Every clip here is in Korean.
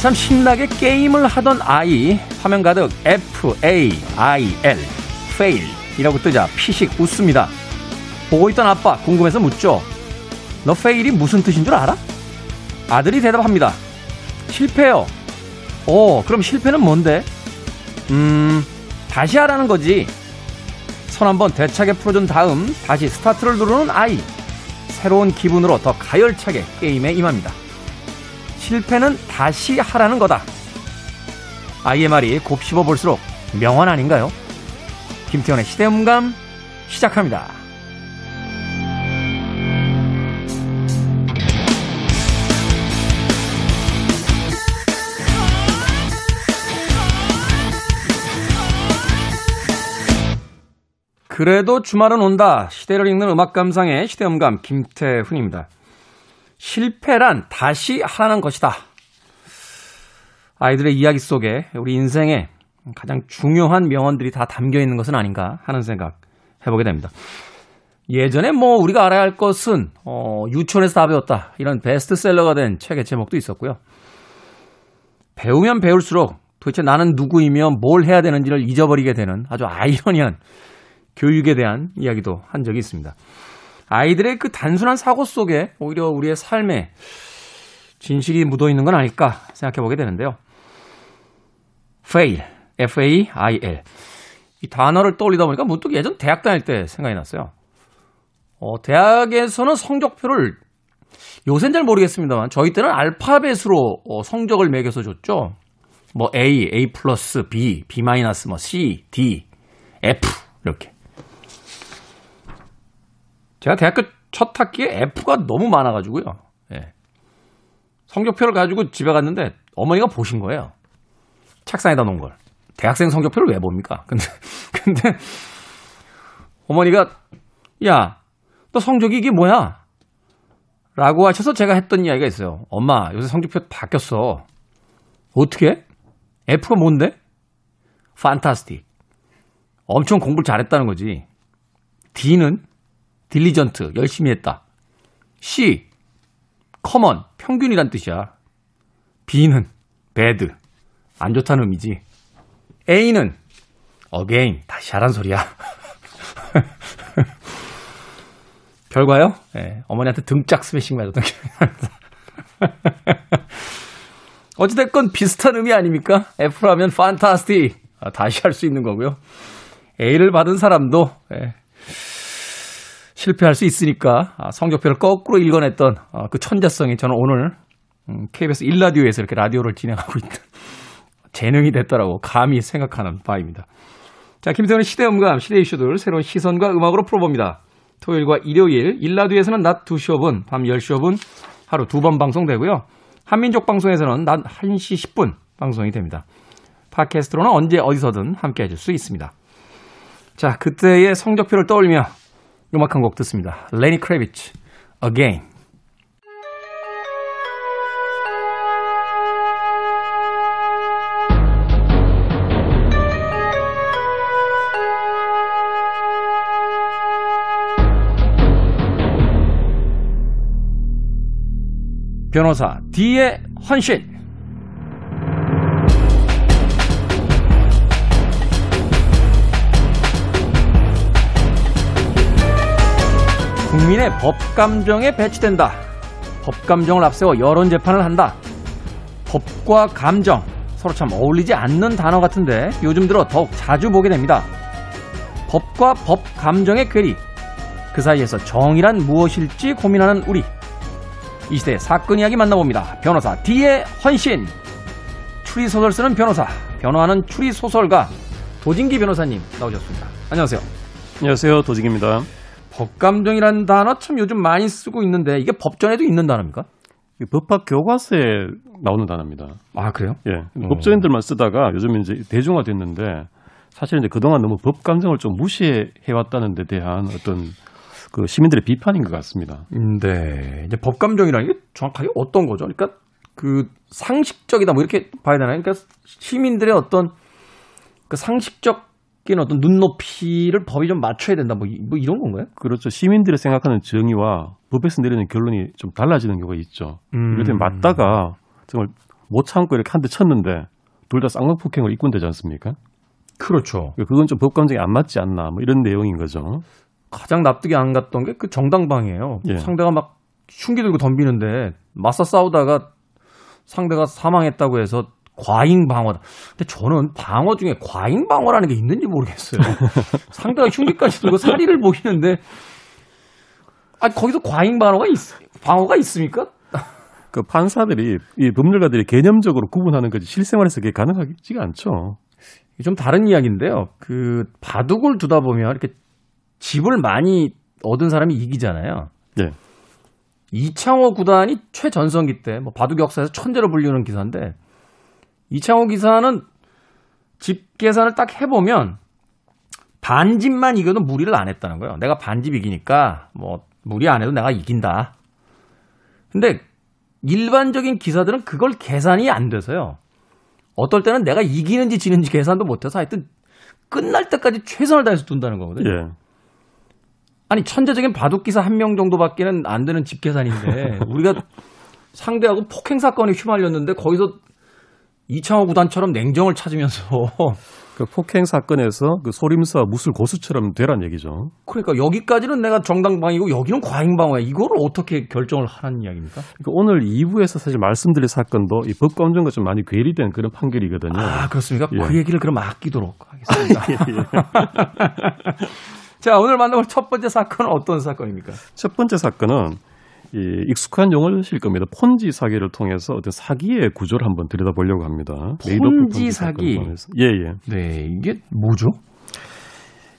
한참 신나게 게임을 하던 아이 화면 가득 F A I L fail이라고 뜨자 피식 웃습니다. 보고 있던 아빠 궁금해서 묻죠. 너 fail이 무슨 뜻인 줄 알아? 아들이 대답합니다. 실패요. 오, 그럼 실패는 뭔데? 음, 다시 하라는 거지. 손 한번 대차게 풀어준 다음 다시 스타트를 누르는 아이. 새로운 기분으로 더 가열차게 게임에 임합니다. 실패는 다시 하라는 거다. 아이의 말이 곱씹어 볼수록 명언 아닌가요? 김태원의 시대음감 시작합니다. 그래도 주말은 온다. 시대를 읽는 음악 감상의 시대음감 김태훈입니다. 실패란 다시 하라는 것이다. 아이들의 이야기 속에 우리 인생에 가장 중요한 명언들이 다 담겨 있는 것은 아닌가 하는 생각 해보게 됩니다. 예전에 뭐 우리가 알아야 할 것은 어, 유치원에서 다 배웠다 이런 베스트셀러가 된 책의 제목도 있었고요. 배우면 배울수록 도대체 나는 누구이며 뭘 해야 되는지를 잊어버리게 되는 아주 아이러니한 교육에 대한 이야기도 한 적이 있습니다. 아이들의 그 단순한 사고 속에 오히려 우리의 삶에 진실이 묻어 있는 건 아닐까 생각해 보게 되는데요. fail, F-A-I-L. 이 단어를 떠올리다 보니까 문득 예전 대학 다닐 때 생각이 났어요. 어, 대학에서는 성적표를 요새는 잘 모르겠습니다만 저희 때는 알파벳으로 어, 성적을 매겨서 줬죠. 뭐 A, A 플러스, B, B 마이너스, 뭐 C, D, F 이렇게. 제가 대학교 첫 학기에 F가 너무 많아가지고요. 예. 성적표를 가지고 집에 갔는데 어머니가 보신 거예요. 책상에다 놓은 걸. 대학생 성적표를 왜 봅니까? 근데, 근데, 어머니가, 야, 너 성적이 이게 뭐야? 라고 하셔서 제가 했던 이야기가 있어요. 엄마, 요새 성적표 바뀌었어. 어떻게? F가 뭔데? Fantastic. 엄청 공부를 잘했다는 거지. D는 diligent, 열심히 했다. C, common, 평균이란 뜻이야. B는 bad, 안 좋다는 의미지. A는 again, 다시 하란 소리야. 결과요? 네, 어머니한테 등짝 스매싱 맞았던 기억이 납니다. 어찌됐건 비슷한 의미 아닙니까? F라면 판타스틱. 아, 다시 할 수 있는 거고요. A를 받은 사람도 네, 실패할 수 있으니까 아, 성적표를 거꾸로 읽어냈던 아, 그 천재성이 저는 오늘 KBS 음, 1라디오에서 이렇게 라디오를 진행하고 있는 재능이 됐더라고 감히 생각하는 바입니다. 자, 김태훈의 시대음감, 시대 이슈들 새로운 시선과 음악으로 풀어봅니다. 토요일과 일요일, 1라디오에서는 낮 2시 5분, 밤 10시 5분 하루 두 번 방송되고요. 한민족 방송에서는 낮 1시 10분 방송이 됩니다. 팟캐스트로는 언제 어디서든 함께 해줄 수 있습니다. 자, 그때의 성적표를 떠올리며 음악 한 곡 듣습니다. 레니 크레비치, Again. 변호사 D의 헌신. 국민의 법 감정에 배치된다. 법 감정을 앞세워 여론 재판을 한다. 법과 감정 서로 참 어울리지 않는 단어 같은데 요즘 들어 더욱 자주 보게 됩니다. 법과 법 감정의 괴리. 그 사이에서 정의란 무엇일지 고민하는 우리. 이 시대 사건 이야기 만나봅니다. 변호사 D의 헌신. 추리소설 쓰는 변호사, 변호하는 추리소설가 도진기 변호사님 나오셨습니다. 안녕하세요. 안녕하세요. 도진기입니다. 법감정이라는 단어 참 요즘 많이 쓰고 있는데 이게 법전에도 있는 단어입니까? 법학 교과서에 나오는 단어입니다. 아 그래요? 예. 법조인들만 쓰다가 요즘 이제 대중화됐는데 사실 이제 그동안 너무 법 감정을 좀 무시해 왔다는 데 대한 어떤 그 시민들의 비판인 것 같습니다. 네. 이제 법감정이라는 게 정확하게 어떤 거죠? 그러니까 그 상식적이다 뭐 이렇게 봐야 되나요? 그러니까 시민들의 어떤 그 상식적 인 어떤 눈높이를 법이 좀 맞춰야 된다 뭐, 뭐 이런 건가요? 그렇죠. 시민들이 생각하는 정의와 법에서 내리는 결론이 좀 달라지는 경우가 있죠. 음. 이럴 때 맞다가 정말 못 참고 이렇게 한 대 쳤는데 둘 다 쌍방폭행을 입건되지 않습니까? 그렇죠. 그건 좀 법 감정이 안 맞지 않나 뭐 이런 내용인 거죠. 가장 납득이 안 갔던 게 그 정당방이에요. 예. 상대가 막 흉기 들고 덤비는데 맞서 싸우다가 상대가 사망했다고 해서 과잉 방어다. 근데 저는 방어 중에 과잉 방어라는 게 있는지 모르겠어요. 상대가 흉기까지 들고 사리를 보이는데 아 거기서 과잉 방어가 있 방어가 있습니까? 그 판사들이 이 법률가들이 개념적으로 구분하는 거지 실생활에서 그게 가능하지가 않죠. 좀 다른 이야기인데요. 그 바둑을 두다 보면 이렇게 집을 많이 얻은 사람이 이기잖아요. 예. 이창호 구단이 최전성기 때 뭐 바둑 역사에서 천재로 불리는 기사인데 이창호 기사는 집 계산을 딱 해보면 반집만 이겨도 무리를 안 했다는 거예요. 내가 반집 이기니까 뭐 무리 안 해도 내가 이긴다. 근데 일반적인 기사들은 그걸 계산이 안 돼서요. 어떨 때는 내가 이기는지 지는지 계산도 못해서 하여튼 끝날 때까지 최선을 다해서 둔다는 거거든요. 예. 아니 천재적인 바둑 기사 한 명 정도밖에는 안 되는 집 계산인데 우리가 상대하고 폭행 사건에 휘말렸는데 거기서 이창호 구단처럼 냉정을 찾으면서 그 폭행 사건에서 그 소림사 무술 고수처럼 되란 얘기죠. 그러니까 여기까지는 내가 정당방위고 여기는 과잉방어야 이거를 어떻게 결정을 하는 이야기입니까? 그러니까 오늘 2부에서 사실 말씀드릴 사건도 이 법감정과 좀 많이 괴리된 그런 판결이거든요. 아 그렇습니까? 예. 그 얘기를 그럼 아끼도록 하겠습니다. 자 오늘 만나볼 첫 번째 사건은 어떤 사건입니까? 첫 번째 사건은 이 익숙한 용어를 실 겁니다. 폰지 사기를 통해서 어떤 사기의 구조를 한번 들여다보려고 합니다. 폰지 사기? 예, 예. 네 이게 뭐죠?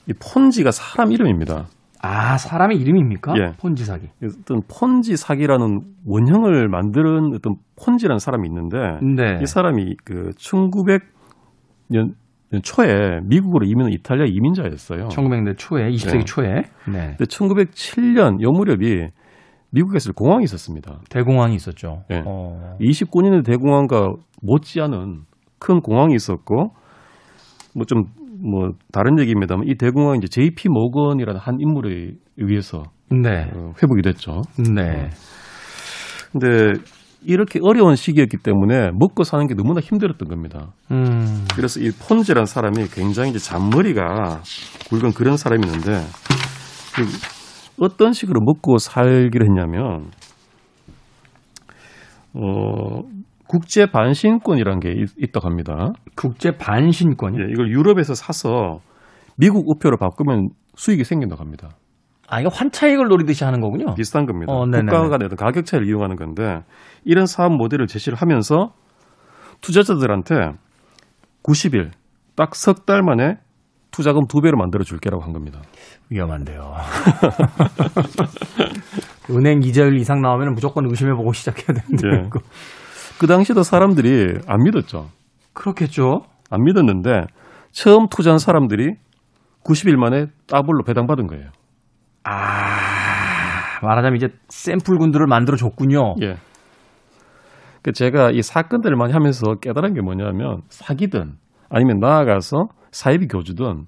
이 폰지가 사람 이름입니다. 아 사람의 이름입니까? 예. 폰지 사기. 어떤 폰지 사기라는 원형을 만드는 어떤 폰지라는 사람이 있는데 네. 이 사람이 그 1900년 초에 미국으로 이민한 이탈리아 이민자였어요. 1900년대 초에 20세기 네. 초에 네. 근데 1907년 요 무렵이 미국에서 공항이 있었습니다. 대공황이 있었죠. 네. 어. 29년의 대공황과 못지않은 큰 공항이 있었고 뭐좀뭐 다른 얘기입니다만 이 대공황이 이제 JP 모건이라는 한 인물에 의해서 네. 어, 회복이 됐죠. 네. 근데 이렇게 어려운 시기였기 때문에 먹고 사는 게 너무나 힘들었던 겁니다. 음. 그래서 이 폰지라는 사람이 굉장히 이제 잔머리가 굵은 그런 사람이었는데 그 어떤 식으로 먹고 살기를 했냐면 어 국제 반신권이라는 게 있, 있다고 합니다. 국제 반신권이. 예, 이걸 유럽에서 사서 미국 우표로 바꾸면 수익이 생긴다고 합니다. 아, 이거 환차익을 노리듯이 하는 거군요. 비슷한 겁니다. 어, 네네네. 국가 간의 어떤 가격 차이를 이용하는 건데 이런 사업 모델을 제시를 하면서 투자자들한테 90일 딱 석 달 만에 투자금 두 배로 만들어 줄게라고 한 겁니다. 위험한데요. 은행 이자율 이상 나오면 무조건 의심해보고 시작해야 되는데. 예. 그 당시에도 사람들이 안 믿었죠. 그렇겠죠. 안 믿었는데 처음 투자한 사람들이 90일 만에 더블로 배당받은 거예요. 아, 말하자면 이제 샘플 군들을 만들어 줬군요. 예. 그 제가 이 사건들을 많이 하면서 깨달은 게 뭐냐면 사기든 아니면 나아가서 사이비 교주든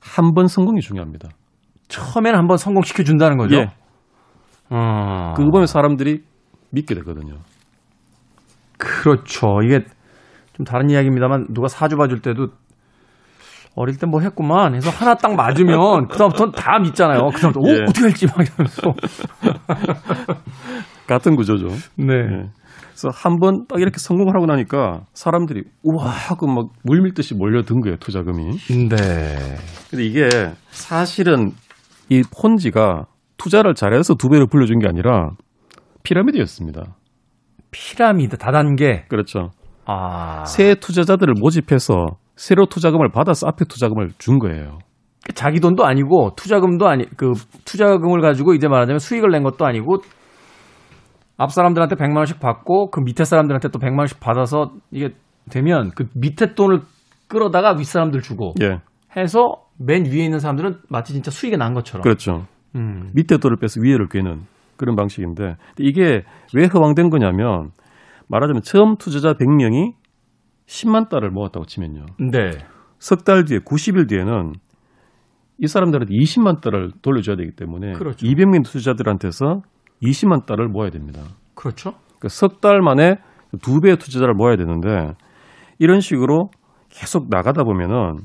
한 번 성공이 중요합니다. 처음에는 한 번 성공시켜 준다는 거죠. 예. 어. 그거 보면 사람들이 믿게 되거든요. 그렇죠. 이게 좀 다른 이야기입니다만 누가 사주 봐줄 때도 어릴 때 뭐 했구만 해서 하나 딱 맞으면 그다음부터는 다 믿잖아요. 그다음부터 오 예. 어떻게 할지 막 이러면서. 같은 구조죠. 네. 예. 그래서 한 번 딱 이렇게 성공을 하고 나니까 사람들이 우와 하고 막 물밀듯이 몰려든 거예요 투자금이. 네. 근데 이게 사실은 이 폰지가 투자를 잘해서 두 배로 불려준 게 아니라 피라미드였습니다. 피라미드 다단계. 그렇죠. 아. 새 투자자들을 모집해서 새로 투자금을 받아서 앞에 투자금을 준 거예요. 자기 돈도 아니고 투자금도 아니 그 투자금을 가지고 이제 말하자면 수익을 낸 것도 아니고 앞 사람들한테 100만 원씩 받고 그 밑에 사람들한테 또 100만 원씩 받아서 이게 되면 그 밑에 돈을 끌어다가 윗 사람들 주고 예. 해서 맨 위에 있는 사람들은 마치 진짜 수익이 난 것처럼. 그렇죠. 음. 밑에 돈을 빼서 위에를 꿰는 그런 방식인데 이게 왜 허황된 거냐면 말하자면 처음 투자자 100명이 10만 달러를 모았다고 치면요. 네. 석 달 뒤에 90일 뒤에는 이 사람들한테 20만 달러를 돌려줘야 되기 때문에 그렇죠. 200명 투자자들한테서 20만 달러를 모아야 됩니다. 그렇죠. 석달 만에 두 배의 투자자를 모아야 되는데 이런 식으로 계속 나가다 보면은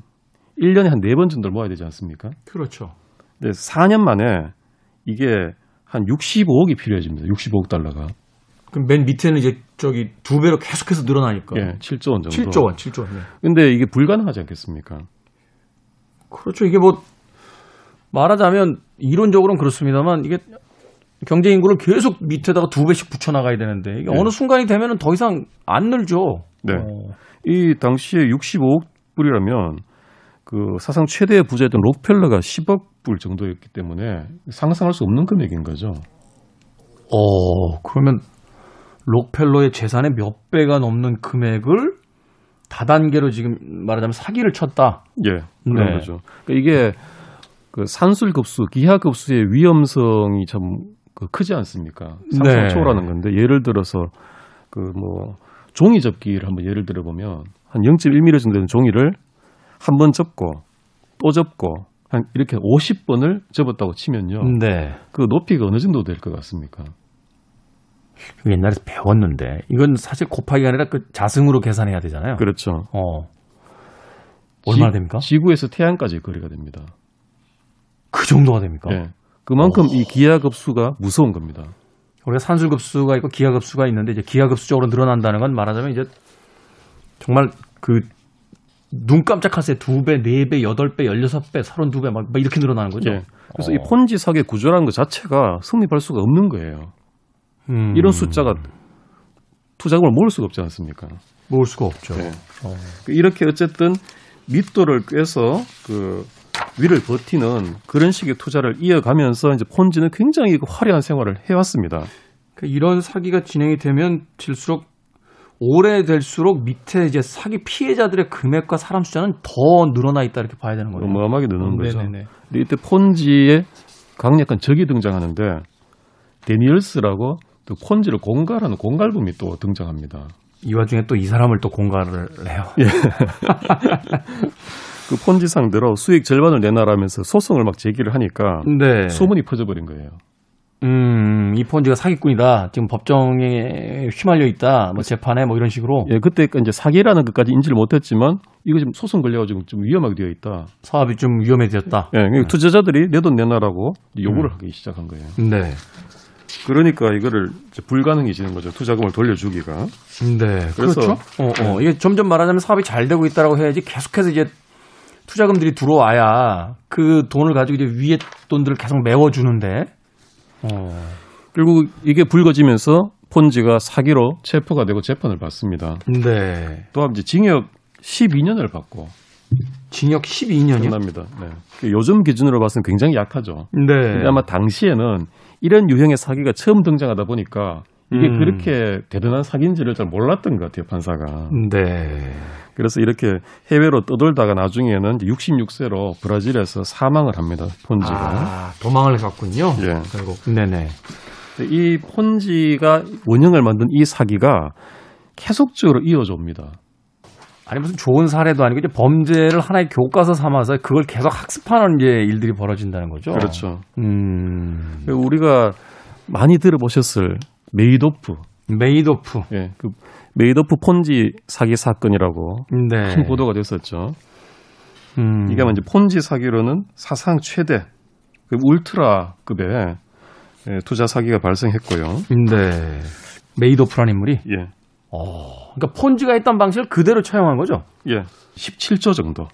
1년에 한 네 번 정도를 모아야 되지 않습니까? 그렇죠. 근데 4년 만에 이게 한 65억이 필요해집니다. 65억 달러가. 그럼 맨 밑에는 이제 저기 두 배로 계속해서 늘어나니까. 예, 7조 원 정도. 7조 원, 7조 원. 네. 근데 이게 불가능하지 않겠습니까? 그렇죠. 이게 뭐 말하자면 이론적으로는 그렇습니다만 이게 경제 인구를 계속 밑에다가 두 배씩 붙여 나가야 되는데 이게 네. 어느 순간이 되면은 더 이상 안 늘죠. 네. 어. 이 당시에 65억 불이라면 그 사상 최대의 부자였던 록펠러가 10억 불 정도였기 때문에 상상할 수 없는 금액인 거죠. 어, 그러면 록펠러의 재산의 몇 배가 넘는 금액을 다단계로 지금 말하자면 사기를 쳤다. 예, 그런 네. 거죠. 그러니까 이게 그 산술급수, 기하급수의 위험성이 참 그 크지 않습니까? 상상 네. 초월하는 건데 예를 들어서 그 뭐 종이 접기를 한번 예를 들어 보면 한 0.1mm 정도 되는 종이를 한 번 접고 또 접고 한 이렇게 50번을 접었다고 치면요. 네. 그 높이가 어느 정도 될 것 같습니까? 그 옛날에 배웠는데 이건 사실 곱하기가 아니라 그 자승으로 계산해야 되잖아요. 그렇죠. 어. 얼마나 지- 됩니까? 지구에서 태양까지 거리가 됩니다. 그 정도가 됩니까? 예. 그만큼 이 기하급수가 무서운 겁니다. 우리가 산술급수가 있고 기하급수가 있는데 이제 기하급수적으로 늘어난다는 건 말하자면 이제 정말 그 눈 깜짝할 새 두 배, 네 배, 여덟 배, 열여섯 배, 서른두 배 막 이렇게 늘어나는 거죠. 예. 그래서 어. 이 폰지 사기의 구조라는 것 자체가 성립할 수가 없는 거예요. 음, 이런 숫자가 투자금을 모을 수가 없지 않습니까? 모을 수가 없죠. 네. 어. 이렇게 어쨌든 밑도를 꿰서 그 위를 버티는 그런 식의 투자를 이어가면서 이제 폰지는 굉장히 그 화려한 생활을 해왔습니다. 그러니까 이런 사기가 진행이 되면 질수록 오래될수록 밑에 이제 사기 피해자들의 금액과 사람 숫자는 더 늘어나 있다 이렇게 봐야 되는 거죠. 어마어마하게 느는 거죠. 네네네. 근데 이때 폰지의 강력한 적이 등장하는데 데니얼스라고 또 폰지를 공갈하는 공갈범이 또 등장합니다. 이 와중에 또 이 사람을 또 공갈을 해요. 그 폰지 상대로 수익 절반을 내놔라면서 소송을 막 제기를 하니까 네. 소문이 퍼져버린 거예요. 음, 이 폰지가 사기꾼이다. 지금 법정에 휘말려 있다. 뭐 재판에 뭐 이런 식으로 예, 그때 이제 사기라는 것까지 인지를 못했지만 이거 지금 소송 걸려가지고 좀 위험하게 되어 있다. 사업이 좀 위험해졌다. 예, 그러니까 투자자들이 내 돈 내놔라고 요구를 하기 시작한 거예요. 네. 그러니까 이거를 이제 불가능해지는 거죠. 투자금을 돌려주기가. 네. 그래서- 그렇죠. 어, 어. 이게 점점 말하자면 사업이 잘 되고 있다라고 해야지 계속해서 이제 투자금들이 들어와야 그 돈을 가지고 이제 위에 돈들을 계속 메워주는데. 어. 결국 이게 불거지면서 폰지가 사기로 체포가 되고 재판을 받습니다. 네. 또한 이제 징역 12년을 받고 징역 12년이요? 끝납니다. 네. 그 요즘 기준으로 봐서는 굉장히 약하죠. 네. 근데 아마 당시에는 이런 유형의 사기가 처음 등장하다 보니까 이게 음. 그렇게 대단한 사기인지를 잘 몰랐던 것 같아요, 판사가. 네. 그래서 이렇게 해외로 떠돌다가 나중에는 이제 66세로 브라질에서 사망을 합니다, 폰지가. 아, 도망을 갔군요. 예. 결국. 네네. 이 폰지가 원형을 만든 이 사기가 계속적으로 이어져 옵니다. 아니 무슨 좋은 사례도 아니고 이제 범죄를 하나의 교과서 삼아서 그걸 계속 학습하는 이제 일들이 벌어진다는 거죠. 그렇죠. 음. 우리가 많이 들어보셨을 메이도프. 메이도프. 예, 그 메이도프 폰지 사기 사건이라고 네. 큰 보도가 됐었죠. 음. 이게 이제 폰지 사기로는 사상 최대 그 울트라급의 예, 투자 사기가 발생했고요. 네. 메이도프라는 인물이. 예, 어. 그러니까 폰지가 했던 방식을 그대로 차용한 거죠. 예, 17조 정도,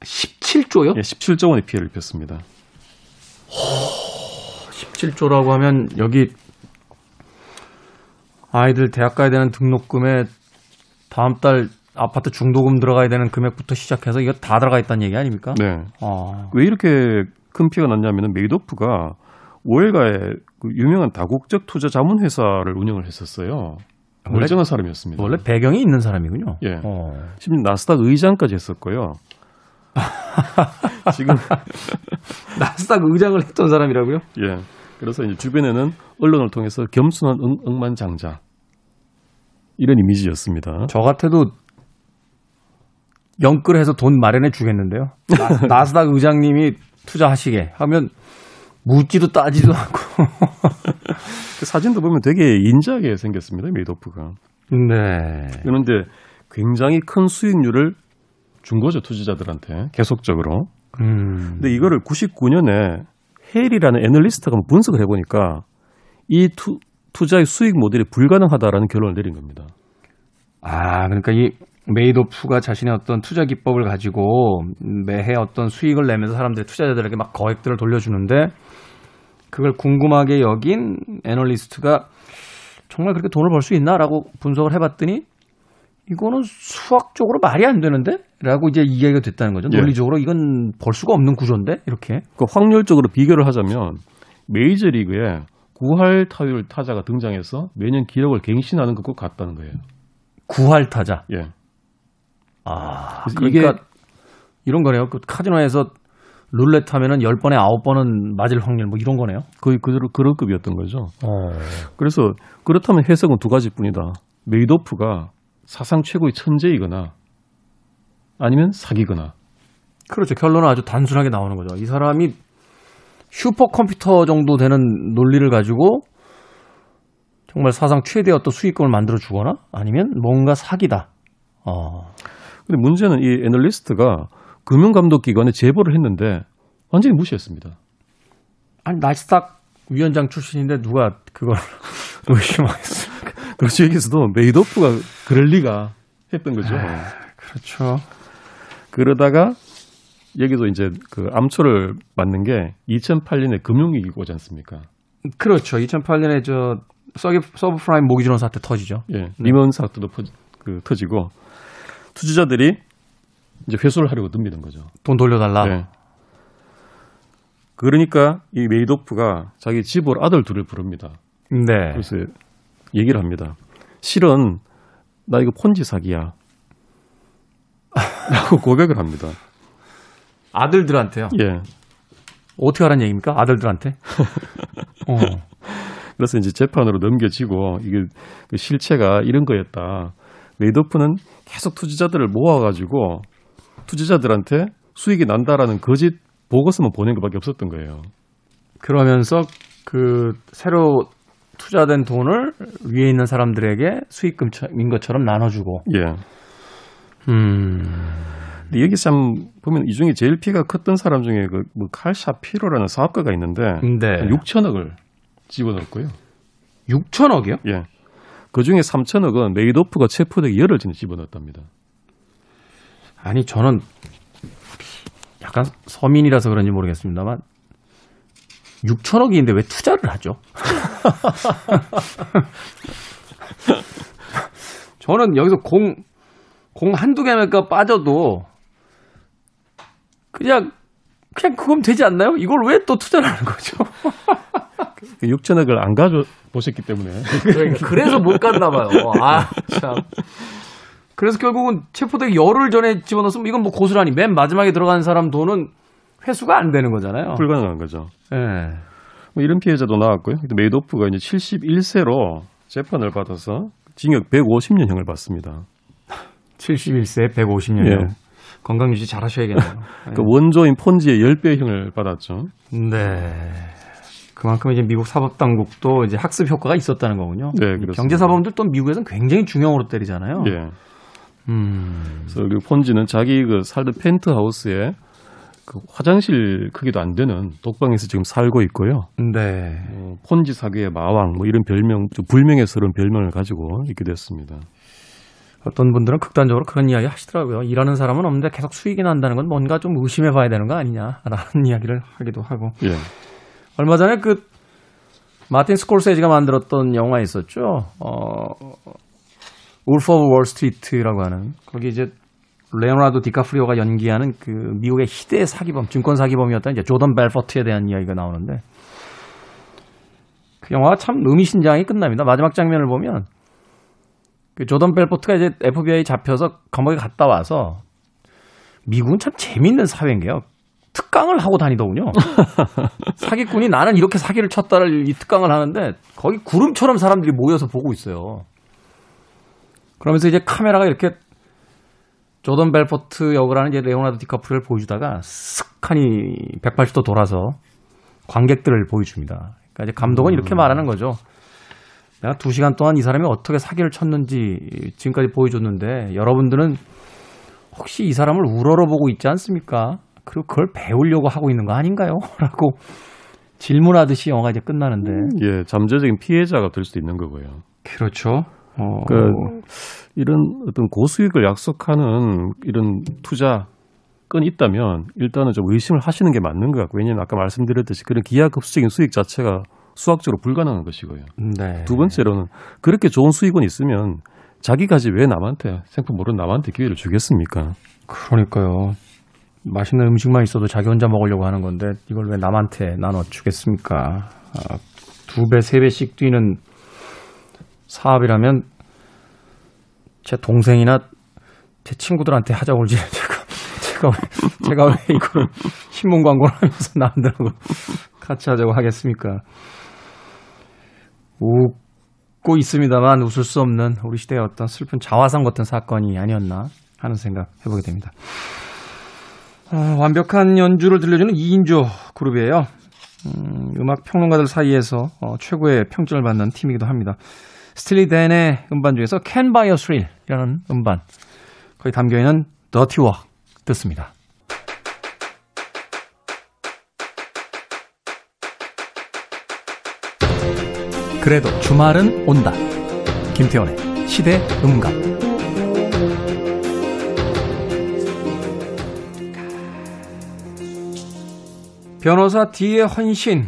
17조요? 예, 17조 원의 피해를 입혔습니다. 17조라고 하면 여기 아이들 대학 가야 되는 등록금에 다음 달 아파트 중도금 들어가야 되는 금액부터 시작해서 이거 다 들어가 있다는 얘기 아닙니까? 네, 아. 왜 이렇게 큰 피해가 났냐면은 메이도프가 오엘가의 그 유명한 다국적 투자 자문 회사를 운영을 했었어요. 원래- 멀쩡한 사람이었습니다. 원래 배경이 있는 사람이군요. 예. 어. 심지어 나스닥 의장까지 했었고요. 지금 나스닥 의장을 했던 사람이라고요? 예. 그래서 이제 주변에는 언론을 통해서 겸손한 응, 억만장자 이런 이미지였습니다. 저 같아도 영끌해서 돈 마련해 주겠는데요. 나스닥 의장님이 투자하시게 하면 묻지도 따지도 않고. 그 사진도 보면 되게 인자하게 생겼습니다. 메이도프가. 네. 그런데 굉장히 큰 수익률을 준 거죠 투자자들한테 계속적으로. 음. 근데 이거를 99년에 헤일이라는 애널리스트가 분석을 해보니까 이 투, 투자의 수익 모델이 불가능하다라는 결론을 내린 겁니다. 아, 그러니까 이 메이도프가 자신의 어떤 투자 기법을 가지고 매해 어떤 수익을 내면서 사람들 투자자들에게 막 거액들을 돌려주는데 그걸 궁금하게 여긴 애널리스트가 정말 그렇게 돈을 벌 수 있나라고 분석을 해봤더니 이거는 수학적으로 말이 안 되는데? 라고 이제 이야기가 됐다는 거죠. 예. 논리적으로 이건 벌 수가 없는 구조인데? 이렇게. 그 확률적으로 비교를 하자면 메이저리그에 9할 타율 타자가 등장해서 매년 기록을 갱신하는 것과 같다는 거예요. 구할 타자. 예. 아, 그러니까 이게- 이런 거네요. 그 카지노에서 룰렛 하면은 10번에 9번은 맞을 확률 뭐 이런 거네요. 거의 그대로 그런 급이었던 거죠. 어. 그래서 그렇다면 해석은 두 가지뿐이다. 메이도프가 사상 최고의 천재이거나 아니면 사기거나. 그렇죠. 결론은 아주 단순하게 나오는 거죠. 이 사람이 슈퍼컴퓨터 정도 되는 논리를 가지고 정말 사상 최대의 어떤 수익금을 만들어 주거나 아니면 뭔가 사기다. 어. 근데 문제는 이 애널리스트가 금융감독기관에 제보를 했는데 완전히 무시했습니다. 아니 나스닥 위원장 출신인데 누가 그걸 의심하겠습니까? 그렇죠. 여기서도 메이도프가 그럴 리가 했던 거죠. 그렇죠. 그러다가 여기도 이제 그 암초를 맞는 게 2008년에 금융위기가 오지 않습니까? 그렇죠. 2008년에 저 서브, 서브프라임 모기지론 사태 터지죠. 예. 리먼 사건도 퍼- 그 터지고 투자자들이 이제 회수를 하려고 듭니다 거죠. 돈 돌려달라. 예. 그러니까 이 메이도프가 자기 집으로 아들 둘을 부릅니다. 네. 그래서 얘기를 합니다. 실은 나 이거 폰지 사기야. 라고 고백을 합니다. 아들들한테요. 예. 어떻게 하라는 얘기입니까? 아들들한테? 어. 그래서 이제 재판으로 넘겨지고 이게 그 실체가 이런 거였다. 메이도프는 계속 투자자들을 모아가지고 투자자들한테 수익이 난다라는 거짓 보고서만 보낸 것밖에 없었던 거예요. 그러면서 그 새로 투자된 돈을 위에 있는 사람들에게 수익금인 것처럼 나눠주고. 예. 음. 근데 여기 참 보면 이 중에 제일 피가 컸던 사람 중에 그뭐 칼 샤피로라는 사업가가 있는데 네. 6천억을 집어넣었고요. 6천억이요? 예. 그 중에 3천억은 메이도프가 체포되기 열흘 전에 집어넣었답니다. 아니 저는 약간 서민이라서 그런지 모르겠습니다만 6천억인데 왜 투자를 하죠? 저는 여기서 공, 공 한두 개가 빠져도 그냥, 그냥 그건 되지 않나요? 이걸 왜 또 투자를 하는 거죠? 6천억을 그안 가져 보셨기 때문에 그러니까 그래서 못 갔나 봐요. 아, 참. 그래서 결국은 체포되기 열흘 전에 집어넣었으면 이건 뭐 고스란히 맨 마지막에 들어간 사람 돈은 회수가 안 되는 거잖아요. 불가능한 거죠. 예. 뭐 이런 피해자도 나왔고요. 근데 메이도프가 이제 71세로 재판을 받아서 징역 150년형을 받습니다. 71세 150년. 예. 건강 유지 잘 하셔야겠네요. 그 원조인 폰지의 10배형을 받았죠. 네. 그만큼 이제 미국 사법 당국도 이제 학습 효과가 있었다는 거군요. 네, 그렇습니다. 경제 사범들 또 미국에서는 굉장히 중형으로 때리잖아요. 예. 음. 그래서 그 폰지는 자기 그 살던 펜트하우스에 그 화장실 크기도 안 되는 독방에서 지금 살고 있고요. 네. 어, 폰지 사기의 마왕 뭐 이런 별명, 좀 불명예스러운 별명을 가지고 있게 됐습니다. 어떤 분들은 극단적으로 그런 이야기 하시더라고요. 일하는 사람은 없는데 계속 수익이 난다는 건 뭔가 좀 의심해 봐야 되는 거 아니냐라는 이야기를 하기도 하고. 예. 얼마 전에 그 마틴 스콜세지가 만들었던 영화 있었죠. 어 울프 오브 월스트리트라고 하는 거기 이제 레오나르도 디카프리오가 연기하는 그 미국의 희대 사기범, 증권 사기범이었던 이제 조던 벨포트에 대한 이야기가 나오는데 그 영화가 참 의미심장하게 끝납니다. 마지막 장면을 보면 그 조던 벨포트가 이제 FBI 잡혀서 감옥에 갔다 와서 미국은 참 재밌는 사회인 게요. 특강을 하고 다니더군요. 사기꾼이 나는 이렇게 사기를 쳤다를 이 특강을 하는데 거기 구름처럼 사람들이 모여서 보고 있어요. 그러면서 이제 카메라가 이렇게 조던 벨포트 역을 하는 이제 레오나르도 디카프리오를 보여주다가 쓱하니 180도 돌아서 관객들을 보여줍니다. 그러니까 이제 감독은 이렇게 말하는 거죠. 내가 두 시간 동안 이 사람이 어떻게 사기를 쳤는지 지금까지 보여줬는데 여러분들은 혹시 이 사람을 우러러보고 있지 않습니까? 그리고 그걸 배우려고 하고 있는 거 아닌가요? 라고 질문하듯이 영화가 이제 끝나는데. 예, 잠재적인 피해자가 될 수도 있는 거고요. 그렇죠. 어, 그 이런 어떤 고수익을 약속하는 이런 투자 건이 있다면 일단은 좀 의심을 하시는 게 맞는 것 같고 왜냐하면 아까 말씀드렸듯이 그런 기하급수적인 수익 자체가 수학적으로 불가능한 것이고요. 네. 두 번째로는 그렇게 좋은 수익은 있으면 자기가지 왜 남한테 생품 모르는 남한테 기회를 주겠습니까? 그러니까요. 맛있는 음식만 있어도 자기 혼자 먹으려고 하는 건데 이걸 왜 남한테 나눠 주겠습니까? 아, 두 배, 세 배씩 뛰는 사업이라면 제 동생이나 제 친구들한테 하자고 그러지 제가 제가 왜, 제가 왜 이걸 신문 광고를 하면서 남들하고 같이 하자고 하겠습니까? 웃고 있습니다만 웃을 수 없는 우리 시대의 어떤 슬픈 자화상 같은 사건이 아니었나 하는 생각 해보게 됩니다. 어, 완벽한 연주를 들려주는 2인조 그룹이에요. 음, 음악 평론가들 사이에서 어, 최고의 평점을 받는 팀이기도 합니다. 스틸리 댄의 음반 중에서 Can Buy a Thrill이라는 음반 거기 담겨있는 Dirty Work 듣습니다. 그래도 주말은 온다. 김태원의 시대 음감. 변호사 D의 헌신.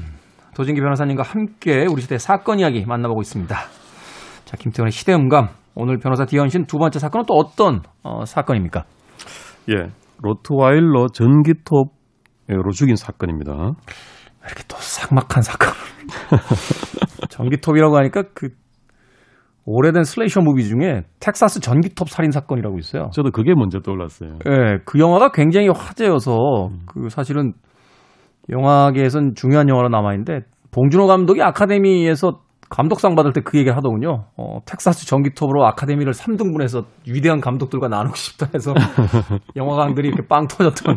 도진기 변호사님과 함께 우리 시대 사건 이야기 만나보고 있습니다. 자, 김태원의 시대 음감. 오늘 변호사 헌신 두 번째 사건은 또 어떤 어, 사건입니까? 예, 로트와일러 전기톱으로 죽인 사건입니다. 이렇게 또 삭막한 사건. 전기톱이라고 하니까 그 오래된 슬레이셔 무비 중에 텍사스 전기톱 살인 사건이라고 있어요. 저도 그게 먼저 떠올랐어요. 예, 그 영화가 굉장히 화제여서 그 사실은 영화계에선 중요한 영화로 남아 있는데 봉준호 감독이 아카데미에서 감독상 받을 때 그 얘기를 하더군요. 어, 텍사스 전기톱으로 아카데미를 3등분해서 위대한 감독들과 나누고 싶다 해서 영화관들이 이렇게 빵 터졌던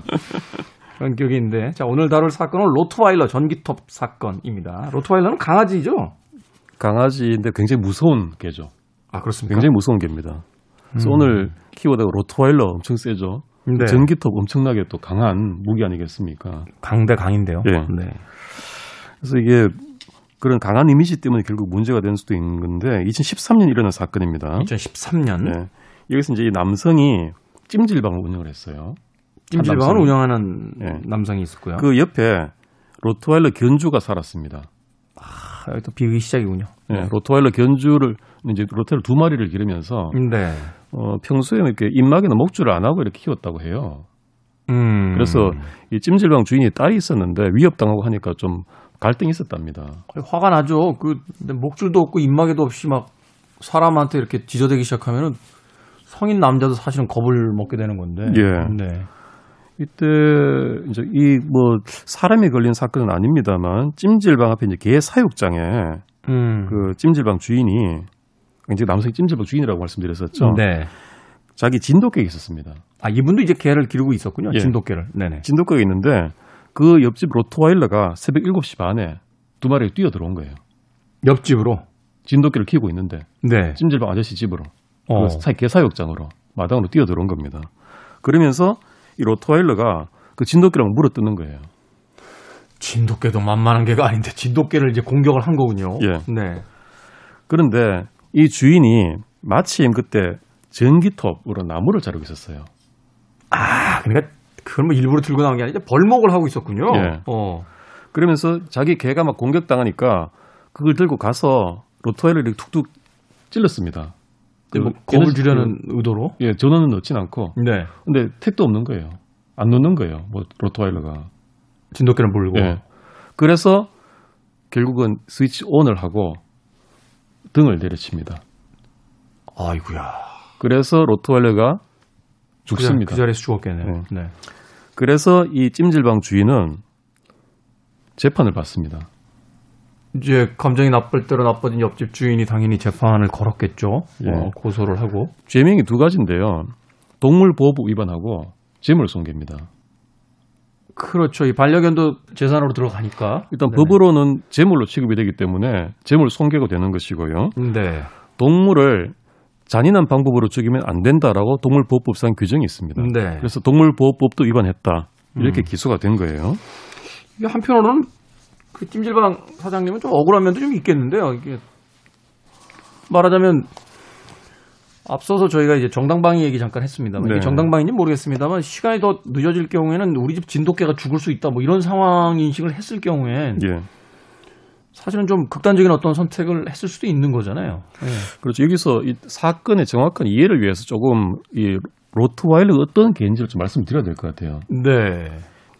그런 기억이 있는데 자 오늘 다룰 사건은 로트와일러 전기톱 사건입니다. 로트와일러는 강아지죠? 강아지인데 굉장히 무서운 개죠. 아 그렇습니까? 굉장히 무서운 개입니다. 그래서 오늘 키워드가 로트와일러 엄청 세죠. 네. 전기톱 엄청나게 또 강한 무기 아니겠습니까? 강대 강인데요. 예. 네. 그래서 이게 그런 강한 이미지 때문에 결국 문제가 된 수도 있는 건데 2013년 일어난 사건입니다. 2013년 네. 여기서 이제 이 남성이 찜질방을 운영을 했어요. 찜질방을. 운영하는 예. 남성이 있었고요. 그 옆에 로트와일러 견주가 살았습니다. 아, 여기 또 비극이 시작이군요. 예, 로트와일러 견주를 이제 로트와일러 두 마리를 기르면서 네. 어, 평소에 이렇게 입막에는 목줄을 안 하고 이렇게 키웠다고 해요. 음. 그래서 이 찜질방 주인이 딸이 있었는데 위협당하고 하니까 좀 갈등이 있었답니다. 화가 나죠. 그 목줄도 없고 입마개도 없이 막 사람한테 이렇게 지저대기 시작하면은 성인 남자도 사실은 겁을 먹게 되는 건데. 예. 네. 이때 이제 이 뭐 사람이 걸린 사건은 아닙니다만 찜질방 앞에 이제 개 사육장에 음. 그 찜질방 주인이 이제 남성이 찜질방 주인이라고 말씀드렸었죠. 네. 자기 진돗개가 있었습니다. 아 이분도 이제 개를 기르고 있었군요. 예. 진돗개를. 네네. 진돗개가 있는데 그 옆집 로트와일러가 새벽 7시 반에 두 마리가 뛰어 들어온 거예요. 옆집으로. 진돗개를 키우고 있는데 네. 찜질방 아저씨 집으로 어. 그 사- 개사육장으로 마당으로 뛰어 들어온 겁니다. 그러면서 이 로트와일러가 그 진돗개랑 물어뜯는 거예요. 진돗개도 만만한 개가 아닌데 진돗개를 이제 공격을 한 거군요. 예. 네. 그런데 이 주인이 마침 그때 전기톱으로 나무를 자르고 있었어요. 아 그러니까 그걸 뭐 일부러 들고 나온 게 아니라 벌목을 하고 있었군요. 예. 어. 그러면서 자기 개가 막 공격당하니까 그걸 들고 가서 로트와일러를 툭툭 찔렀습니다. 뭐그 겁을 걔는 주려는 의도로. 예, 전원은 넣진 않고. 네. 근데 택도 없는 거예요. 안 놓는 거예요. 뭐 로트와일러가. 진돗개를 물고. 예. 그래서 결국은 스위치 온을 하고 등을 내려칩니다. 아이구야. 그래서 로트와일러가 그, 자, 죽습니다. 그 자리 에서 죽었겠네요. 네. 네. 그래서 이 찜질방 주인은 재판을 받습니다. 이제 감정이 나쁠 대로 나빠진 옆집 주인이 당연히 재판을 걸었겠죠. 예. 어, 고소를 하고. 죄명이 두 가지인데요. 동물보호법 위반하고 재물손괴입니다. 그렇죠. 이 반려견도 재산으로 들어가니까. 일단 네네. 법으로는 재물로 취급이 되기 때문에 재물 손괴가 되는 것이고요. 네. 동물을 잔인한 방법으로 죽이면 안 된다라고 동물보호법상 규정이 있습니다. 네. 그래서 동물보호법도 위반했다. 이렇게 음. 기소가 된 거예요. 이게 한편으로는 그 찜질방 사장님은 좀 억울한 면도 좀 있겠는데요. 이게 말하자면 앞서서 저희가 이제 정당방위 얘기 잠깐 했습니다만 이게 네. 정당방위인지 모르겠습니다만 시간이 더 늦어질 경우에는 우리 집 진돗개가 죽을 수 있다 뭐 이런 상황 인식을 했을 경우엔 예. 사실은 좀 극단적인 어떤 선택을 했을 수도 있는 거잖아요. 예. 그렇죠. 여기서 이 사건의 정확한 이해를 위해서 조금 이 로트와일러가 어떤 개인지를 좀 말씀드려야 될 것 같아요. 네.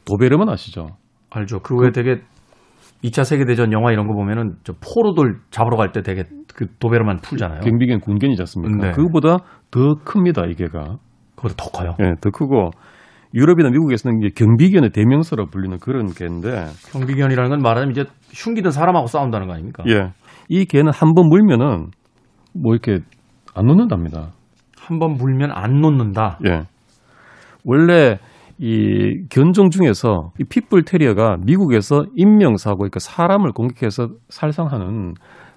도베르만 아시죠? 알죠. 그 외에 되게 2차 세계대전 영화 이런 거 보면은 저 포로들 잡으러 갈 때 되게 그 도베르만 풀잖아요. 경비견 군견이지 않습니까? 네. 그거보다 더 큽니다, 이 개가. 그보다 더 커요. 예, 더 크고 유럽이나 미국에서는 이제 경비견의 대명사로 불리는 그런 개인데 경비견이라는 건 말하자면 이제 흉기든 사람하고 싸운다는 거 아닙니까? 예. 이 개는 한 번 물면은 뭐 이렇게 안 놓는답니다. 한 번 물면 안 놓는다. 예. 원래 이 견종 중에서 이 핏불 테리어가 미국에서 인명사고, 그러니까 사람을 공격해서 살상하는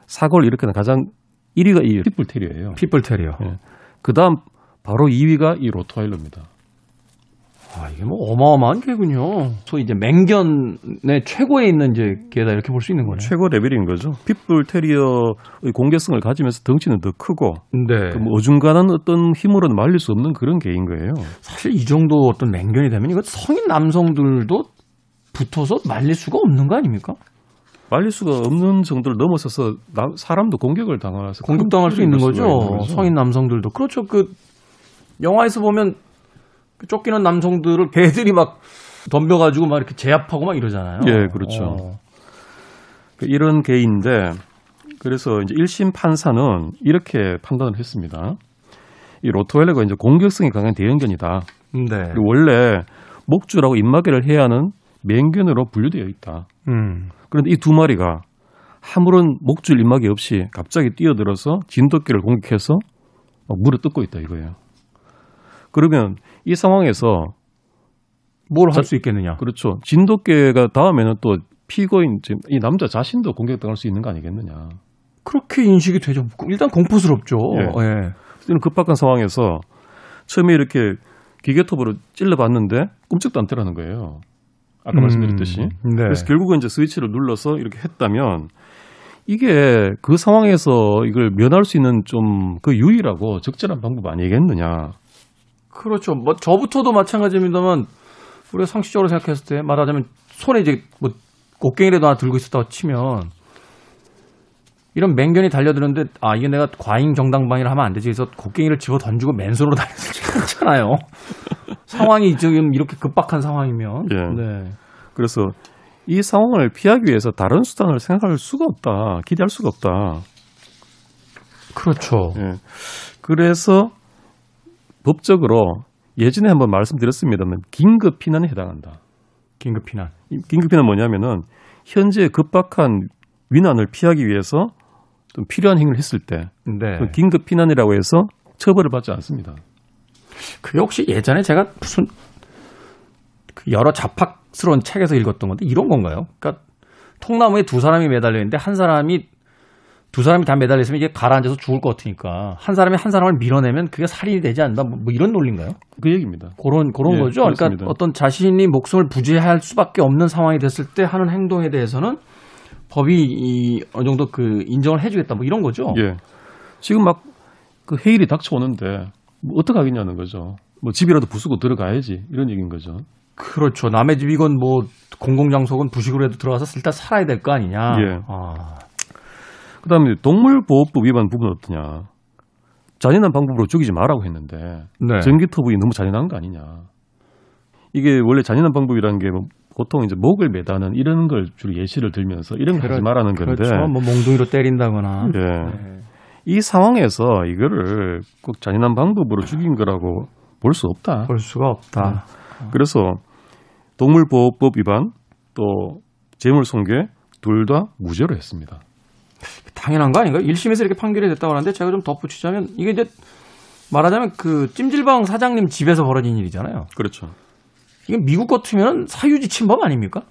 사고를 일으키는 가장 1위가 이 핏불 테리어예요. 핏불 테리어. 그 다음 바로 2위가 이 로트와일러입니다. 아, 이게 뭐 어마어마한 개군요. 소위 이제 맹견의 최고에 있는 이제 개다 이렇게 볼 수 있는 거네요. 최고 레벨인 거죠. 핏불 테리어의 공격성을 가지면서 덩치는 더 크고 네. 그 뭐 어중간한 어떤 힘으로는 말릴 수 없는 그런 개인 거예요. 사실 이 정도 어떤 맹견이 되면 이거 성인 남성들도 붙어서 말릴 수가 없는 거 아닙니까? 말릴 수가 없는 정도를 넘어서서 나- 사람도 공격을 당해서 공격당할 수큰 있는 거죠. 거죠. 성인 남성들도. 그렇죠. 그 영화에서 보면 그 쫓기는 남성들을 개들이 막 덤벼가지고 막 이렇게 제압하고 막 이러잖아요. 예, 그렇죠. 어. 그 이런 개인데 그래서 이제 1심 판사는 이렇게 판단을 했습니다. 이 로트웨일러가 이제 공격성이 강한 대형견이다. 네. 그리고 원래 목줄하고 입마개를 해야 하는 맹견으로 분류되어 있다. 음. 그런데 이 두 마리가 아무런 목줄 입마개 없이 갑자기 뛰어들어서 진돗개를 공격해서 막 물어 뜯고 있다 이거예요. 그러면 이 상황에서 뭘할 자- 수 있겠느냐? 그렇죠. 진돗개가 다음에는 또 피고인 이 남자 자신도 공격당할 수 있는 거 아니겠느냐. 그렇게 인식이 되죠. 일단 공포스럽죠. 예. 예. 이런 급박한 상황에서 처음에 이렇게 기계톱으로 찔러봤는데 꿈쩍도 안 뜨라는 거예요. 아까 말씀드렸듯이. 네. 그래서 결국은 이제 스위치를 눌러서 이렇게 했다면 이게 그 상황에서 이걸 면할 수 있는 좀 그 유일하고 적절한 방법 아니겠느냐. 그렇죠. 뭐 저부터도 마찬가지입니다만 우리가 상식적으로 생각했을 때 말하자면 손에 이제 뭐 곡괭이라도 하나 들고 있었다고 치면 이런 맹견이 달려드는데 아 이게 내가 과잉 정당방위를 하면 안 되지 그래서 곡괭이를 집어 던지고 맨손으로 달려들지 않잖아요. 상황이 지금 이렇게 급박한 상황이면 예. 네. 그래서 이 상황을 피하기 위해서 다른 수단을 생각할 수가 없다. 기대할 수가 없다. 그렇죠. 예. 그래서 법적으로 예전에 한번 말씀드렸습니다만 긴급 피난에 해당한다. 긴급 피난. 이 긴급 피난 뭐냐면은 현재 급박한 위난을 피하기 위해서 좀 필요한 행위를 했을 때 네. 그 긴급 피난이라고 해서 처벌을 받지 않습니다. 그게 혹시 예전에 제가 무슨 그 여러 잡학스러운 책에서 읽었던 건데 이런 건가요? 그러니까 통나무에 두 사람이 매달려 있는데 한 사람이 두 사람이 다 매달려 있으면 이게 가라앉아서 죽을 것 같으니까 한 사람이 한 사람을 밀어내면 그게 살인이 되지 않는다. 뭐, 뭐 이런 논리인가요? 그 얘기입니다. 그런 그런 예, 거죠. 그렇습니다. 그러니까 어떤 자신이 목숨을 부지할 수밖에 없는 상황이 됐을 때 하는 행동에 대해서는 법이 이 어느 정도 그 인정을 해주겠다. 뭐 이런 거죠. 예. 지금 막 그 해일이 닥쳐오는데 뭐 어떻게 하겠냐는 거죠. 뭐 집이라도 부수고 들어가야지 이런 얘기인 거죠. 그렇죠. 남의 집이건 뭐 공공장소건 부식으로 해도 들어가서 일단 살아야 될 거 아니냐. 예. 아. 그다음에 동물보호법 위반 부분은 어떠냐? 잔인한 방법으로 죽이지 말라고 했는데 네. 전기톱이 너무 잔인한 거 아니냐? 이게 원래 잔인한 방법이라는 게 뭐 보통 이제 목을 매다는 이런 걸 주로 예시를 들면서 이런 거 하지 말라는 건데 그렇죠. 뭐 몽둥이로 때린다거나. 예. 네. 이 상황에서 이거를 꼭 잔인한 방법으로 죽인 거라고 볼 수 없다. 볼 수가 없다. 그래서 동물보호법 위반 또 재물손괴 둘 다 무죄로 했습니다. 당연한 거 아닌가요? 1심에서 이렇게 판결이 됐다고 하는데 제가 좀 덧붙이자면 이게 이제 말하자면 그 찜질방 사장님 집에서 벌어진 일이잖아요. 그렇죠. 이게 미국 같으면 사유지 침범 아닙니까?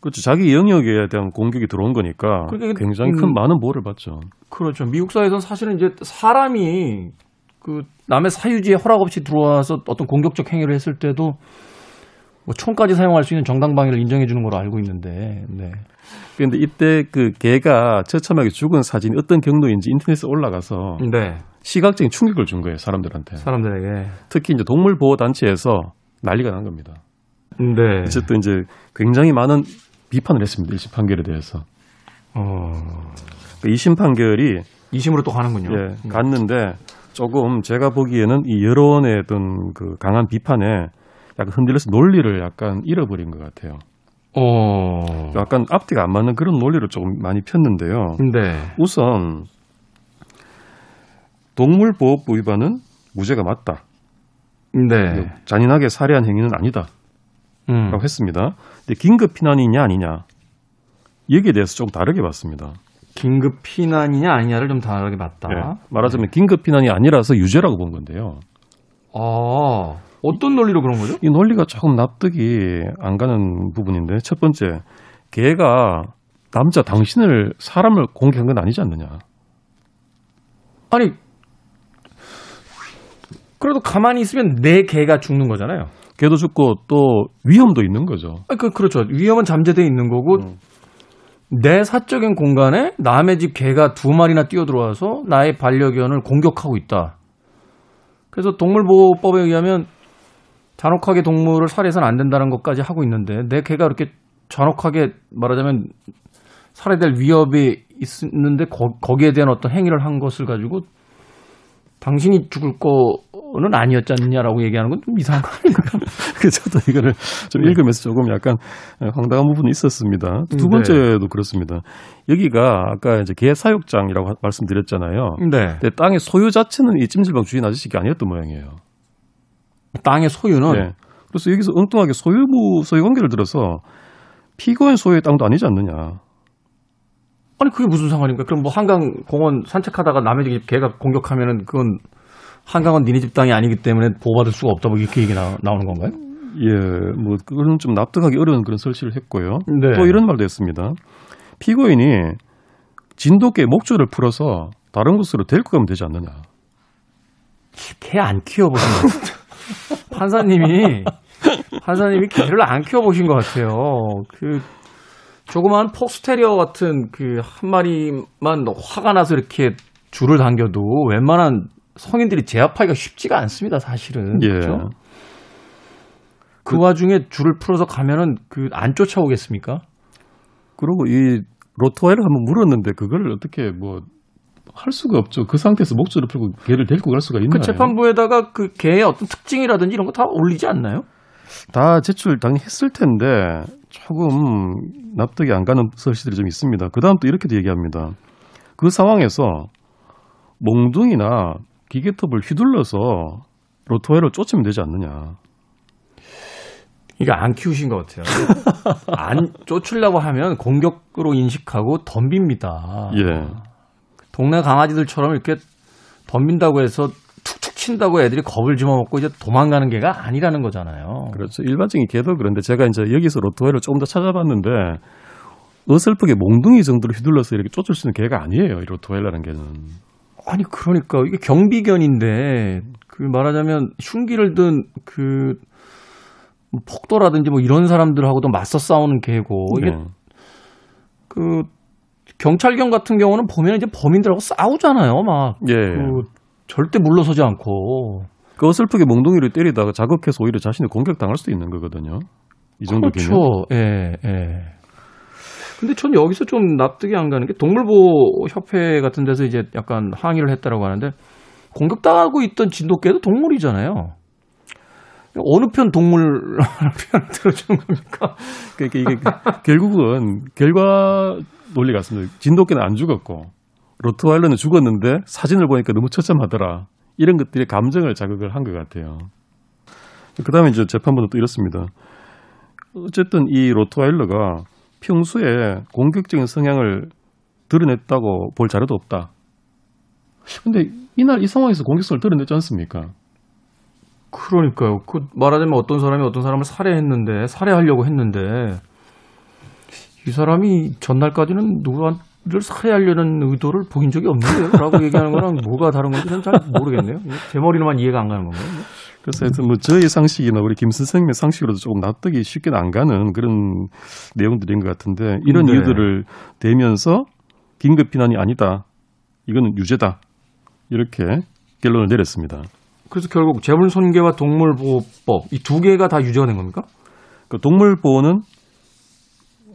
그렇죠. 자기 영역에 대한 공격이 들어온 거니까 그러니까 굉장히 음. 큰 많은 보호를 받죠. 그렇죠. 미국 사회에서는 사실은 이제 사람이 그 남의 사유지에 허락 없이 들어와서 어떤 공격적 행위를 했을 때도 뭐 총까지 사용할 수 있는 정당 방위를 인정해 주는 걸로 알고 있는데, 네. 그런데 이때 그 개가 처참하게 죽은 사진이 어떤 경로인지 인터넷에 올라가서 네. 시각적인 충격을 준 거예요 사람들한테. 사람들에게. 특히 이제 동물 보호 단체에서 난리가 난 겁니다. 네. 어쨌든 이제 굉장히 많은 비판을 했습니다. 1심 판결에 대해서. 어. 그 2심 판결이 2심으로 또 가는군요. 예, 네. 갔는데 조금 제가 보기에는 이 여론의 어떤 그 강한 비판에 약간 흔들려서 논리를 약간 잃어버린 것 같아요. 어. 약간 앞뒤가 안 맞는 그런 논리를 조금 많이 폈는데요. 네. 우선 동물보호법 위반은 무죄가 맞다. 네. 잔인하게 살해한 행위는 아니다. 음. 라고 했습니다. 근데 긴급 피난이냐 아니냐 여기에 대해서 조금 다르게 봤습니다. 긴급 피난이냐 아니냐를 좀 다르게 봤다. 예, 말하자면 긴급 피난이 아니라서 유죄라고 본 건데요. 아, 어떤 논리로 그런 거죠? 이 논리가 조금 납득이 안 가는 부분인데 첫 번째 개가 남자 당신을 사람을 공격한 건 아니지 않느냐. 아니, 그래도 가만히 있으면 내 개가 죽는 거잖아요. 개도 죽고 또 위험도 있는 거죠. 아, 그, 그렇죠. 위험은 잠재돼 있는 거고, 음. 내 사적인 공간에 남의 집 개가 두 마리나 뛰어들어와서 나의 반려견을 공격하고 있다. 그래서 동물보호법에 의하면 잔혹하게 동물을 살해해서는 안 된다는 것까지 하고 있는데 내 개가 이렇게 잔혹하게 말하자면 살해될 위협이 있는데 거, 거기에 대한 어떤 행위를 한 것을 가지고 당신이 죽을 거는 아니었지 않느냐라고 얘기하는 건 좀 이상한 거 아닌가요? 그 저도 이거를 좀 네. 읽으면서 조금 약간 황당한 부분이 있었습니다. 두 네. 번째도 그렇습니다. 여기가 아까 이제 개 사육장이라고 하- 말씀드렸잖아요. 네. 근데 땅의 소유 자체는 이 찜질방 주인 아저씨가 아니었던 모양이에요. 땅의 소유는 예. 그래서 여기서 엉뚱하게 소유무 소유 관계를 들어서 피고인 소유의 땅도 아니지 않느냐. 아니 그게 무슨 상관입니까? 그럼 뭐 한강 공원 산책하다가 남의 집 개가 공격하면은 그건 한강은 니네 집 땅이 아니기 때문에 보호받을 수가 없다 뭐 이렇게 얘기 나, 나오는 건가요? 예, 뭐 그거는 좀 납득하기 어려운 그런 설치를 했고요. 네. 또 이런 말도 했습니다. 피고인이 진돗개 목줄을 풀어서 다른 곳으로 데리고 가면 되지 않느냐. 개 안 키워보신. 판사님이 판사님이 개를 안 키워보신 것 같아요. 그 조그마한 폭스테리어 같은 그 한 마리만 화가 나서 이렇게 줄을 당겨도 웬만한 성인들이 제압하기가 쉽지가 않습니다, 사실은. 예. 그렇죠? 그 와중에 줄을 풀어서 가면은 그 안 쫓아오겠습니까? 그리고 이 로트와이를 한번 물었는데 그걸 어떻게 뭐 할 수가 없죠. 그 상태에서 목줄을 풀고 개를 데리고 갈 수가 있나요? 그 재판부에다가 그 개의 어떤 특징이라든지 이런 거 다 올리지 않나요? 다 제출 당연히 했을 텐데 조금 납득이 안 가는 설시들이 좀 있습니다. 그 다음 또 이렇게도 얘기합니다. 그 상황에서 몽둥이나 기계톱을 휘둘러서 로트와이를 쫓으면 되지 않느냐. 이거 안 키우신 것 같아요. 안 쫓으려고 하면 공격으로 인식하고 덤빕니다. 예. 동네 강아지들처럼 이렇게 덤빈다고 해서 툭툭 친다고 애들이 겁을 집어먹고 이제 도망가는 개가 아니라는 거잖아요. 그렇죠. 일반적인 개도 그런데 제가 이제 여기서 로트와이를 조금 더 찾아봤는데 어설프게 몽둥이 정도로 휘둘러서 이렇게 쫓을 수 있는 개가 아니에요. 이 로트와일라는 개는. 아니 그러니까 이게 경비견인데 그 말하자면 흉기를 든그 폭도라든지 뭐 이런 사람들하고도 맞서 싸우는 개고 이게 네. 그 경찰견 같은 경우는 보면 이제 범인들하고 싸우잖아요. 막 예. 그 절대 물러서지 않고. 그 어설프게 몽둥이를 때리다가 자극해서 오히려 자신을 공격당할 수도 있는 거거든요. 이 정도. 그렇죠. 예, 예. 근데 전 여기서 좀 납득이 안 가는 게 동물보호 협회 같은 데서 이제 약간 항의를 했다라고 하는데 공격당하고 있던 진돗개도 동물이잖아요. 어느 편 동물 편을 들어주는 겁니까? 그러니까 이게 결국은 결과 논리 같습니다. 진돗개는 안 죽었고 로트와일러는 죽었는데 사진을 보니까 너무 처참하더라. 이런 것들이 감정을 자극을 한 것 같아요. 그 다음에 이제 재판부는 또 이렇습니다. 어쨌든 이 로트와일러가 평소에 공격적인 성향을 드러냈다고 볼 자료도 없다. 근데 이날 이 상황에서 공격성을 드러냈지 않습니까? 그러니까요. 그 말하자면 어떤 사람이 어떤 사람을 살해했는데 살해하려고 했는데 이 사람이 전날까지는 누구를 살해하려는 의도를 보인 적이 없는데요 라고 얘기하는 거랑 뭐가 다른 건지 저는 잘 모르겠네요. 제 머리로만 이해가 안 가는 건가요? 그래서 하여튼 뭐 저의 상식이나 우리 김 선생님의 상식으로도 조금 납득이 쉽게 안 가는 그런 내용들인 것 같은데 이런 네. 이유들을 대면서 긴급 비난이 아니다. 이거는 유죄다. 이렇게 결론을 내렸습니다. 그래서 결국 재물손괴와 동물보호법 이 두 개가 다 유죄가 된 겁니까? 그 동물보호는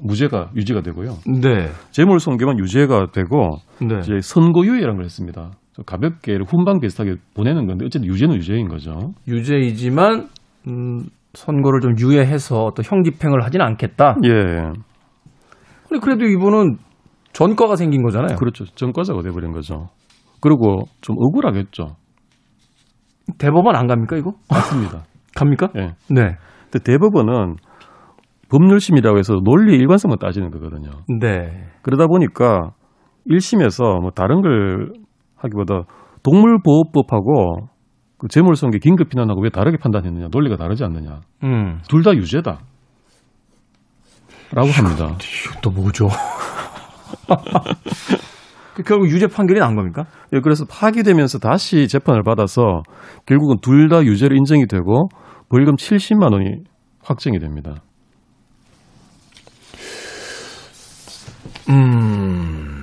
무죄가 유죄가 되고요. 네. 재물 손괴만 유죄가 되고 네. 이제 선고유예라는 걸 했습니다. 좀 가볍게 훈방 비슷하게 보내는 건데 어쨌든 유죄는 유죄인 거죠. 유죄이지만 음, 선고를 좀 유예해서 어떤 형 집행을 하지는 않겠다. 예, 근데 그래도 이분은 전과가 생긴 거잖아요. 그렇죠. 전과자가 돼버린 거죠. 그리고 좀 억울하겠죠. 대법원 안 갑니까 이거? 맞습니다. 갑니까? 예. 네. 근데 대법원은 법률심이라고 해서 논리 일관성만 따지는 거거든요. 네. 그러다 보니까 1심에서 뭐 다른 걸 하기보다 동물보호법하고 그 재물손괴 긴급 피난하고 왜 다르게 판단했느냐 논리가 다르지 않느냐 음. 둘 다 유죄다 라고 합니다 또 뭐죠? 그 결국 유죄 판결이 난 겁니까? 예, 그래서 파기되면서 다시 재판을 받아서 결국은 둘 다 유죄로 인정이 되고 벌금 70만 원이 확정이 됩니다 음.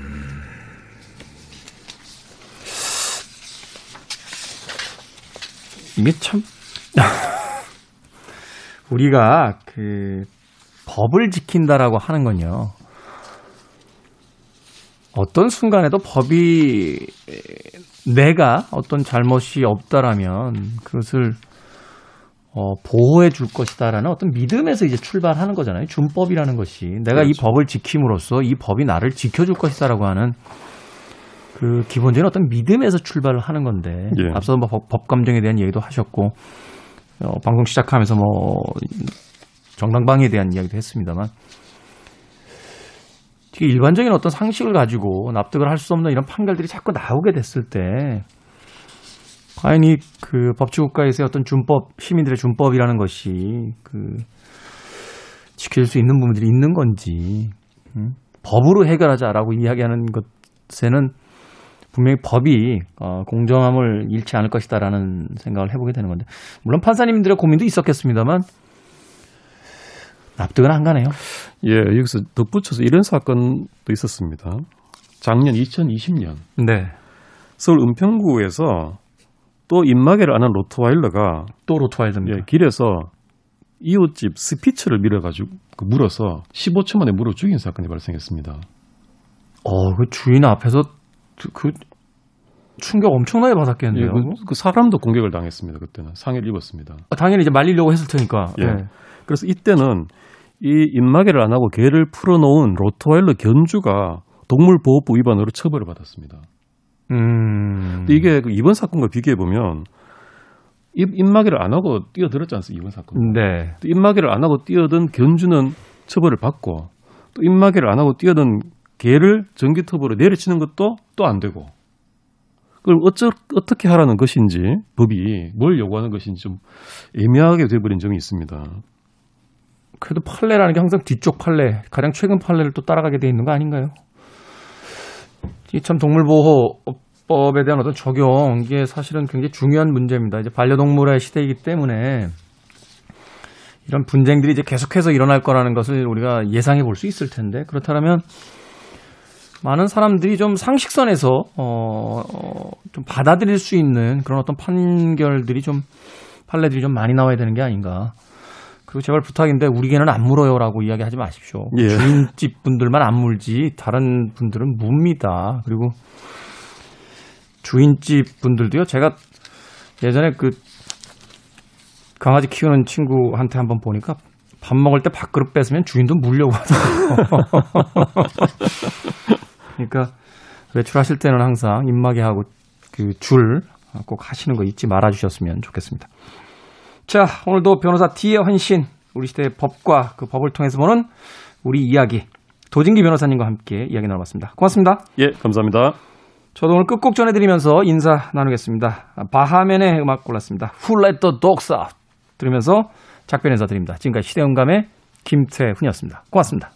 이게 참 우리가 그 법을 지킨다라고 하는 건요. 어떤 순간에도 법이 내가 어떤 잘못이 없다라면 그것을 어, 보호해 줄 것이다라는 어떤 믿음에서 이제 출발하는 거잖아요. 준법이라는 것이 내가 이 그렇죠. 법을 지킴으로써 이 법이 나를 지켜줄 것이다라고 하는 그 기본적인 어떤 믿음에서 출발을 하는 건데 예. 앞서 뭐 법, 법 감정에 대한 얘기도 하셨고 어, 방송 시작하면서 뭐 정당방위에 대한 이야기도 했습니다만 일반적인 어떤 상식을 가지고 납득을 할 수 없는 이런 판결들이 자꾸 나오게 됐을 때 이그 법치국가에서의 어떤 준법 시민들의 준법이라는 것이 그 지킬 수 있는 부분들이 있는 건지 음? 법으로 해결하자라고 이야기하는 것에는 분명히 법이 어, 공정함을 잃지 않을 것이다라는 생각을 해보게 되는 건데 물론 판사님들의 고민도 있었겠습니다만 납득은 안 가네요. 예 여기서 덧붙여서 이런 사건도 있었습니다 작년 2020년 네. 서울 은평구에서 또 입마개를 안 한 로트와일러가 또 로트와일드입니다. 예, 길에서 이웃집 스피츠를 밀어가지고 그 물어서 15초 만에 물어 죽인 사건이 발생했습니다. 어, 그 주인 앞에서 그- 그 충격 엄청나게 예, 받았겠는데요. 그, 그 사람도 공격을 당했습니다. 그때는 상해를 입었습니다. 아, 당연히 이제 말리려고 했을 테니까. 예. 예. 그래서 이때는 이 입마개를 안 하고 개를 풀어놓은 로트와일러 견주가 동물보호법 위반으로 처벌을 받았습니다. 음. 근데 이게 그 이번 사건과 비교해 보면 입, 입마개를 안 하고 뛰어들었지 않습니까? 이번 사건. 네. 또 입마개를 안 하고 뛰어든 견주는 처벌을 받고 또 입마개를 안 하고 뛰어든 개를 전기톱으로 내려치는 것도 또 안 되고 그걸 어쩌, 어떻게 하라는 것인지 법이 뭘 요구하는 것인지 좀 애매하게 돼버린 점이 있습니다. 그래도 판례라는 게 항상 뒤쪽 판례, 가장 최근 판례를 또 따라가게 돼 있는 거 아닌가요? 이참 동물보호법에 대한 어떤 적용, 이게 사실은 굉장히 중요한 문제입니다. 이제 반려동물의 시대이기 때문에 이런 분쟁들이 이제 계속해서 일어날 거라는 것을 우리가 예상해 볼 수 있을 텐데, 그렇다면 많은 사람들이 좀 상식선에서, 어, 어, 좀 받아들일 수 있는 그런 어떤 판결들이 좀, 판례들이 좀 많이 나와야 되는 게 아닌가. 그리고 제발 부탁인데 우리 개는 안 물어요라고 이야기하지 마십시오. 예. 주인집 분들만 안 물지 다른 분들은 묵니다. 그리고 주인집 분들도요. 제가 예전에 그 강아지 키우는 친구한테 한번 보니까 밥 먹을 때 밥그릇 뺏으면 주인도 물려고 하더라고요. 그러니까 외출하실 때는 항상 입마개 하고 그 줄 꼭 하시는 거 잊지 말아 주셨으면 좋겠습니다. 자, 오늘도 변호사 D의 헌신, 우리 시대의 법과 그 법을 통해서 보는 우리 이야기, 도진기 변호사님과 함께 이야기 나눠봤습니다. 고맙습니다. 예, 감사합니다. 저도 오늘 끝곡 전해드리면서 인사 나누겠습니다. 바하맨의 음악 골랐습니다. Who Let the Dogs Out 들으면서 작별 인사드립니다. 지금까지 시대음감의 김태훈이었습니다. 고맙습니다.